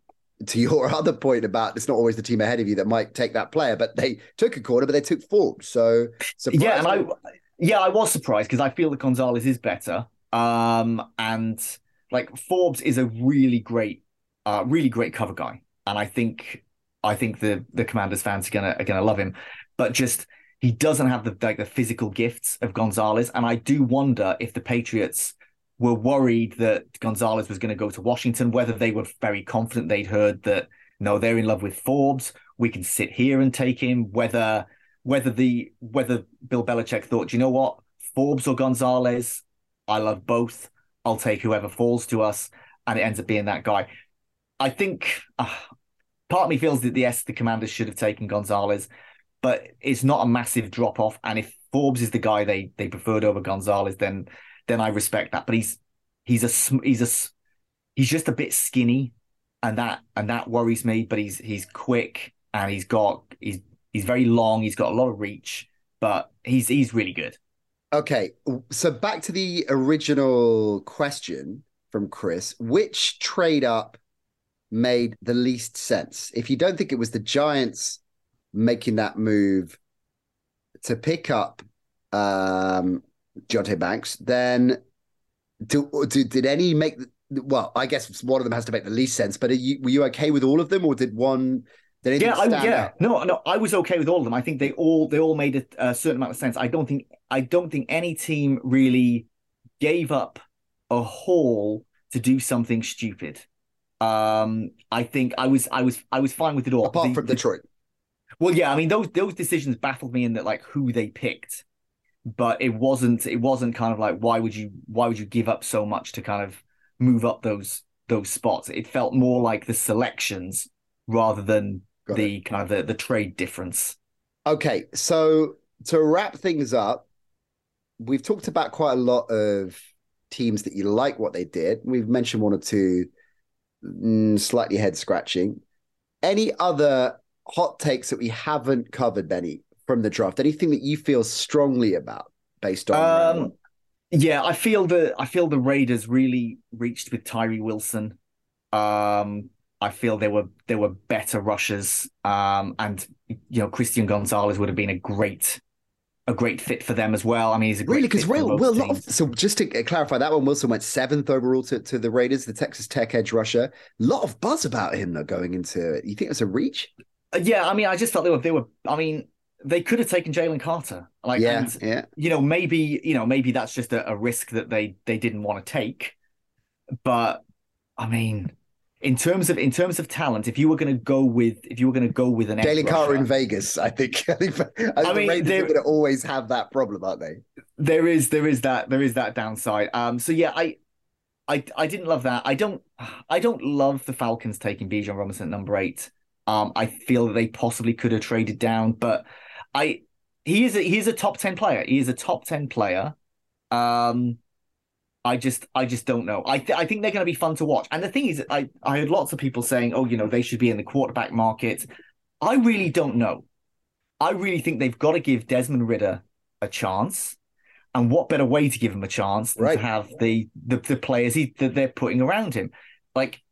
To your other point about it's not always the team ahead of you that might take that player, but they took a corner, but they took Forbes. So Yeah, and I yeah, I was surprised because I feel that Gonzalez is better. Um, and like Forbes is a really great, uh, really great cover guy, and I think I think the the Commanders fans are gonna are gonna love him, but just he doesn't have the like the physical gifts of Gonzalez, and I do wonder if the Patriots were worried that Gonzalez was going to go to Washington, whether they were very confident they'd heard that no, they're in love with Forbes, we can sit here and take him, whether whether the whether Bill Belichick thought, you know what, Forbes or Gonzalez, I love both. I'll take whoever falls to us, and it ends up being that guy. I think uh, part of me feels that the yes, the Commanders should have taken Gonzalez, but it's not a massive drop off. And if Forbes is the guy they they preferred over Gonzalez, then then I respect that. But he's he's a he's a he's just a bit skinny, and that and that worries me. But he's he's quick and he's got he's he's very long. He's got a lot of reach, but he's he's really good. Okay, so back to the original question from Chris: Which trade up made the least sense? If you don't think it was the Giants making that move to pick up um Deonte Banks, then do, do, did any make? Well, I guess one of them has to make the least sense. But you, were you okay with all of them, or did one? Did Yeah, I, yeah, out? no, no, I was okay with all of them. I think they all they all made a, a certain amount of sense. I don't think I don't think any team really gave up a haul to do something stupid. Um, I think I was I was I was fine with it all. Apart The- from the- Detroit, well, yeah, I mean those those decisions baffled me in that like who they picked, but it wasn't it wasn't kind of like why would you why would you give up so much to kind of move up those those spots? It felt more like the selections rather than Got the kind of the, the trade difference. Okay, so to wrap things up, we've talked about quite a lot of teams that you like what they did. We've mentioned one or two mm, slightly head scratching. Any other hot takes that we haven't covered, Benny, from the draft? Anything that you feel strongly about based on? Um, yeah, I feel the I feel the Raiders really reached with Tyree Wilson. Um, I feel there were there were better rushers, um, and you know Christian Gonzalez would have been a great a great fit for them as well. I mean, he's a great Really, because Will, Will, lot of, so just to clarify, that one Wilson went seventh overall to, to the Raiders, the Texas Tech edge rusher. A lot of buzz about him though going into it. You think it's a reach? Uh, yeah, I mean, I just felt they were they were. I mean, they could have taken Jalen Carter. Like, yeah, and, yeah. you know, maybe you know, maybe that's just a, a risk that they they didn't want to take. But I mean, in terms of in terms of talent, if you were going to go with if you were going to go with an Jalen Carter in Vegas, I think. I think, I the mean, they're- going to always have that problem, aren't they? there is there is that there is that downside. Um, so yeah, I. I, I didn't love that. I don't I don't love the Falcons taking Bijan Robinson at number eight. Um, I feel that they possibly could have traded down, but I he is a, he is a top ten player. He is a top ten player. Um, I just I just don't know. I th- I think they're going to be fun to watch. And the thing is, I I heard lots of people saying, oh, you know, they should be in the quarterback market. I really don't know. I really think they've got to give Desmond Ridder a chance. And what better way to give him a chance than Right. to have the the, the players he, that they're putting around him? Like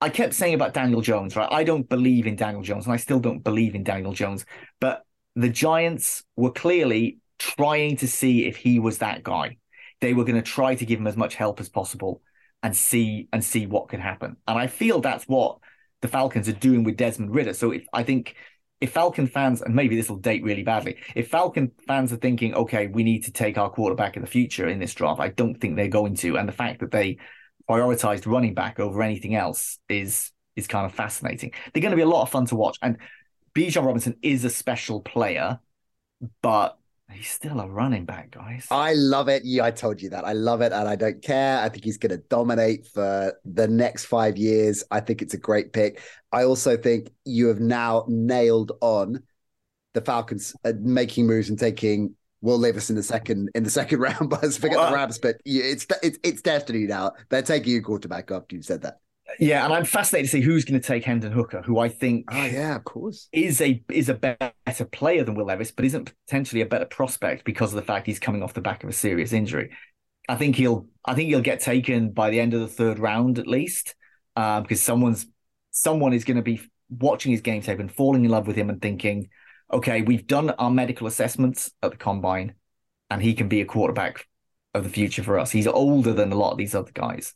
I kept saying about Daniel Jones, right? I don't believe in Daniel Jones, and I still don't believe in Daniel Jones. But the Giants were clearly trying to see if he was that guy. They were going to try to give him as much help as possible and see and see what could happen. And I feel that's what the Falcons are doing with Desmond Ridder. So if I think if Falcon fans, and maybe this will date really badly, if Falcon fans are thinking, okay, we need to take our quarterback in the future in this draft, I don't think they're going to. And the fact that they prioritized running back over anything else is is kind of fascinating. They're going to be a lot of fun to watch. And Bijan Robinson is a special player, but he's still a running back, guys. I love it. Yeah, I told you that. I love it and I don't care. I think he's going to dominate for the next five years. I think it's a great pick. I also think you have now nailed on the Falcons uh, making moves and taking Will Levis in the second in the second round. But forget Well, the Rams, but it's it's it's destiny now. They're taking you quarterback after you said that. Yeah, and I'm fascinated to see who's going to take Hendon Hooker, who I think Oh yeah, of course. is a is a better player than Will Levis, but isn't potentially a better prospect because of the fact he's coming off the back of a serious injury. I think he'll I think he'll get taken by the end of the third round at least, um, because someone's someone is going to be watching his game tape and falling in love with him and thinking, okay, we've done our medical assessments at the combine, and he can be a quarterback of the future for us. He's older than a lot of these other guys,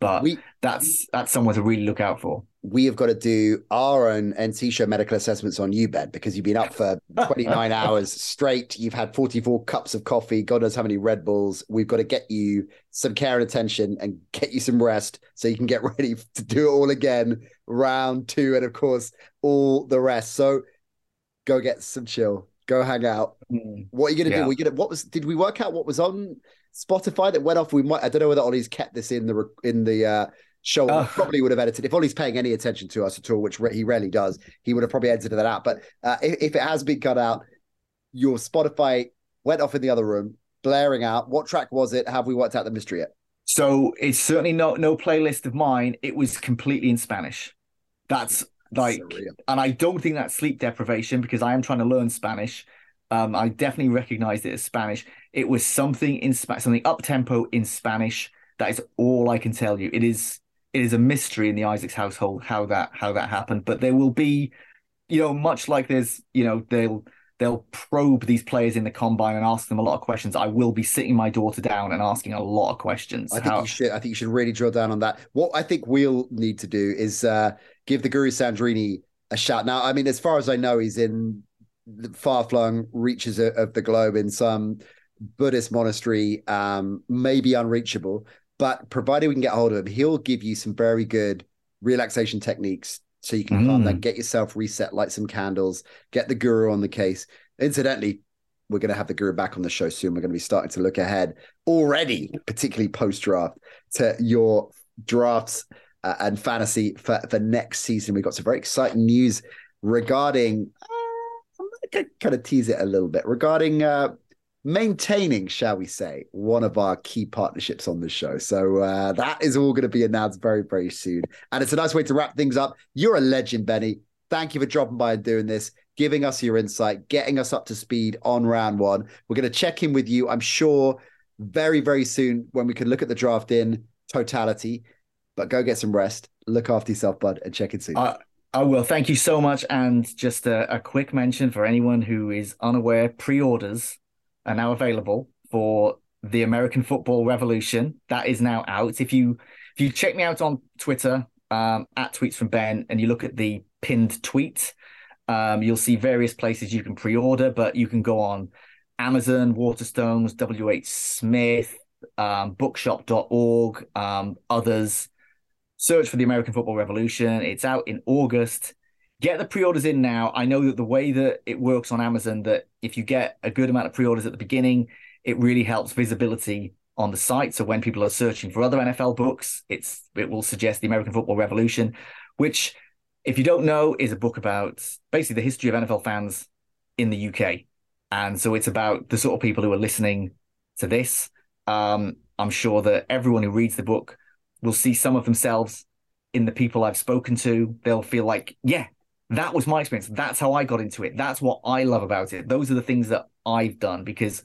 but We that's that's someone to really look out for. we have got to do our own NC show medical assessments on you, Ben, because you've been up for 29 hours straight. You've had 44 cups of coffee, God knows how many Red Bulls. We've got to get you some care and attention and get you some rest so you can get ready to do it all again, round two, and of course, all the rest. So go get some chill, go hang out. Mm. What are you gonna Yeah. do? We gonna what was did we work out what was on Spotify that went off? We might I don't know whether Ollie's kept this in the in the uh show. Oh. Probably would have edited if Ollie's paying any attention to us at all, which re- he rarely does. He would have probably edited that out. But uh, if, if it has been cut out, your Spotify went off in the other room, blaring out. What track was it? Have we worked out the mystery yet? So it's certainly no no playlist of mine. It was completely in Spanish. That's like, Surreal. and I don't think that's sleep deprivation because I am trying to learn Spanish. Um, I definitely recognized it as Spanish. It was something in Spa- something up tempo in Spanish. That is all I can tell you. It is it is a mystery in the Isaacs household how that how that happened. But there will be, you know, much like there's, you know, they'll they'll probe these players in the combine and ask them a lot of questions. I will be sitting my daughter down and asking a lot of questions. I think How- you should. I think you should really drill down on that. What I think we'll need to do is uh, give the Guru Sandrini a shout. Now, I mean, as far as I know, he's in the far-flung reaches of, the globe in some Buddhist monastery, um, maybe unreachable. But provided we can get hold of him, he'll give you some very good relaxation techniques so you can calm Mm. down, get yourself reset, light some candles, get the Guru on the case. Incidentally, we're going to have the Guru back on the show soon. We're going to be starting to look ahead already, particularly post draft, to your drafts uh, and fantasy for, for next season. We've got some very exciting news regarding, kind of tease it a little bit, regarding uh, maintaining, shall we say, one of our key partnerships on the show. So uh, that is all going to be announced very, very soon. And it's a nice way to wrap things up. You're a legend, Benny. Thank you for dropping by and doing this, giving us your insight, getting us up to speed on round one. We're going to check in with you, I'm sure, very, very soon when we can look at the draft in totality. But go get some rest, look after yourself, bud, and check in soon. I, I will. Thank you so much. And just a, a quick mention for anyone who is unaware pre orders are now available for the American Football Revolution. That is now out. If you if you check me out on Twitter um, at tweets from Ben and you look at the pinned tweet, um, you'll see various places you can pre order, but you can go on Amazon, Waterstones, WH Smith, um, bookshop.org, um, others search for the American Football Revolution. It's out in August. Get the pre-orders in now. I know that the way that it works on Amazon, that if you get a good amount of pre-orders at the beginning, it really helps visibility on the site. So when people are searching for other NFL books, it's it will suggest the American Football Revolution, which, if you don't know, is a book about basically the history of NFL fans in the UK. And so it's about the sort of people who are listening to this. Um, I'm sure that everyone who reads the book will see some of themselves in the people I've spoken to. They'll feel like, yeah, that was my experience. That's how I got into it. That's what I love about it. Those are the things that I've done because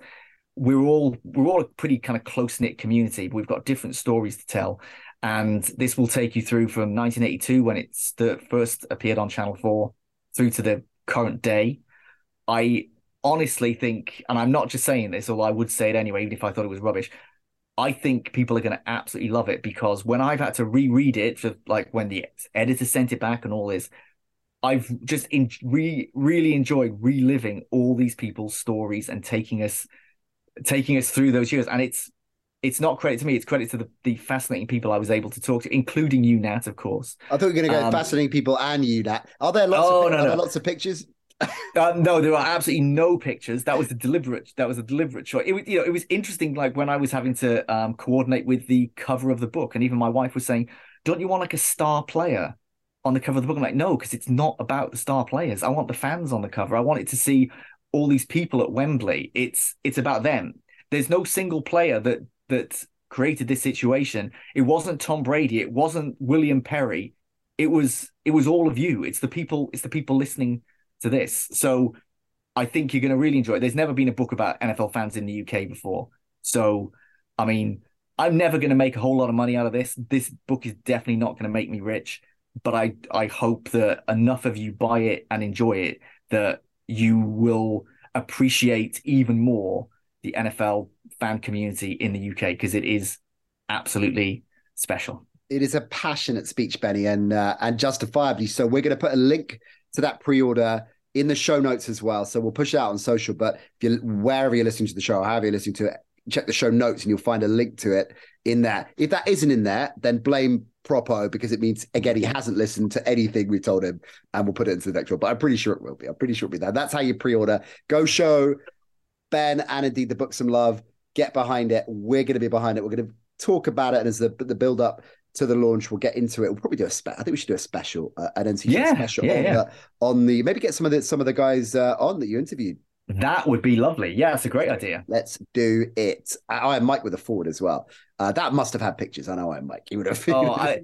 we're all we're all a pretty kind of close knit community. We've got different stories to tell, and this will take you through from 1982 when the first appeared on Channel Four through to the current day. I honestly think, and I'm not just saying this, although I would say it anyway, even if I thought it was rubbish. I think people are going to absolutely love it because when I've had to reread it, for like when the editor sent it back and all this, I've just in, re, really enjoyed reliving all these people's stories and taking us taking us through those years. And it's it's not credit to me; it's credit to the, the fascinating people I was able to talk to, including you, Nat, of course. I thought you were going to go um, fascinating people and you, Nat. Are there lots? Oh, of, no, no. lots of pictures? uh, no, there are absolutely no pictures. That was a deliberate. That was a deliberate choice. It was, you know, it was interesting. Like when I was having to um, coordinate with the cover of the book, and even my wife was saying, "Don't you want like a star player on the cover of the book?" I'm like, "No, because it's not about the star players. I want the fans on the cover. I want it to see all these people at Wembley. It's it's about them. There's no single player that that created this situation. It wasn't Tom Brady. It wasn't William Perry. It was it was all of you. It's the people. It's the people listening." To this. So I think you're going to really enjoy it. There's never been a book about NFL fans in the UK before. So, I mean, I'm never going to make a whole lot of money out of this. This book is definitely not going to make me rich, but I I hope that enough of you buy it and enjoy it that you will appreciate even more the NFL fan community in the UK because it is absolutely special. It is a passionate speech, Benny, and uh, and justifiably so. We're going to put a link to that pre-order in the show notes as well. So we'll push it out on social. But if you wherever you're listening to the show, however you're listening to it, check the show notes and you'll find a link to it in there. If that isn't in there, then blame Propo because it means again he hasn't listened to anything we told him, and we'll put it into the next one. But I'm pretty sure it will be. I'm pretty sure it'll be there. That's how you pre-order. Go show Ben and indeed the book some love. Get behind it. We're going to be behind it. We're going to talk about it and as the the build up to the launch. We'll get into it. We'll probably do a spe- I think we should do a special, uh, an NC yeah, special yeah, on, yeah. The, on the maybe get some of the some of the guys uh, on that you interviewed. That would be lovely. Yeah, that's a great idea. Let's do it. Iron Mike with a forward as well. Uh, that must have had pictures. I know Iron Mike. He would have. Oh, I,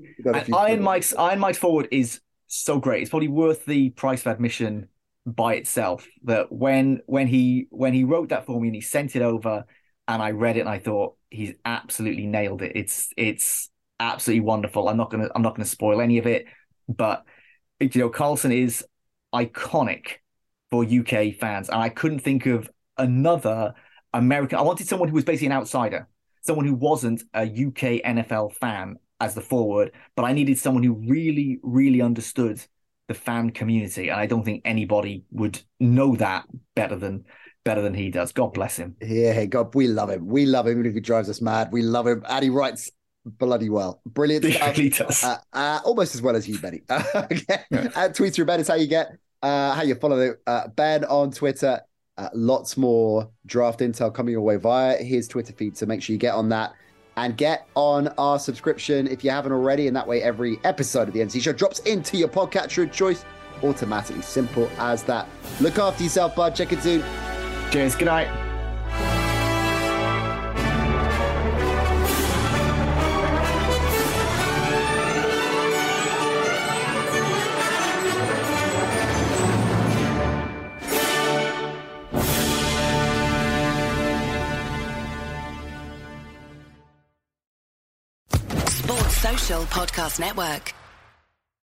Iron Mike's Iron Mike's forward is so great. It's probably worth the price of admission by itself. That when when he when he wrote that for me and he sent it over, and I read it and I thought he's absolutely nailed it. It's it's absolutely wonderful. I'm not gonna I'm not gonna spoil any of it, but you know, Carlson is iconic for UK fans, and I couldn't think of another American. I wanted someone who was basically an outsider, someone who wasn't a UK NFL fan as the forward, but I needed someone who really, really understood the fan community, and I don't think anybody would know that better than better than he does. God bless him. Yeah, God, we love him. We love him even if he drives us mad. We love him, and he writes bloody well. Brilliant. Really does. Uh, uh, almost as well as you, Benny. okay. Yeah. Uh, tweet through Ben is how you get uh, how you follow uh, Ben on Twitter. Uh, lots more draft intel coming your way via his Twitter feed. So make sure you get on that and get on our subscription if you haven't already. And that way, every episode of the NC Show drops into your podcatcher of choice automatically. Simple as that. Look after yourself, bud. Check it soon. Cheers. Good night. Podcast Network.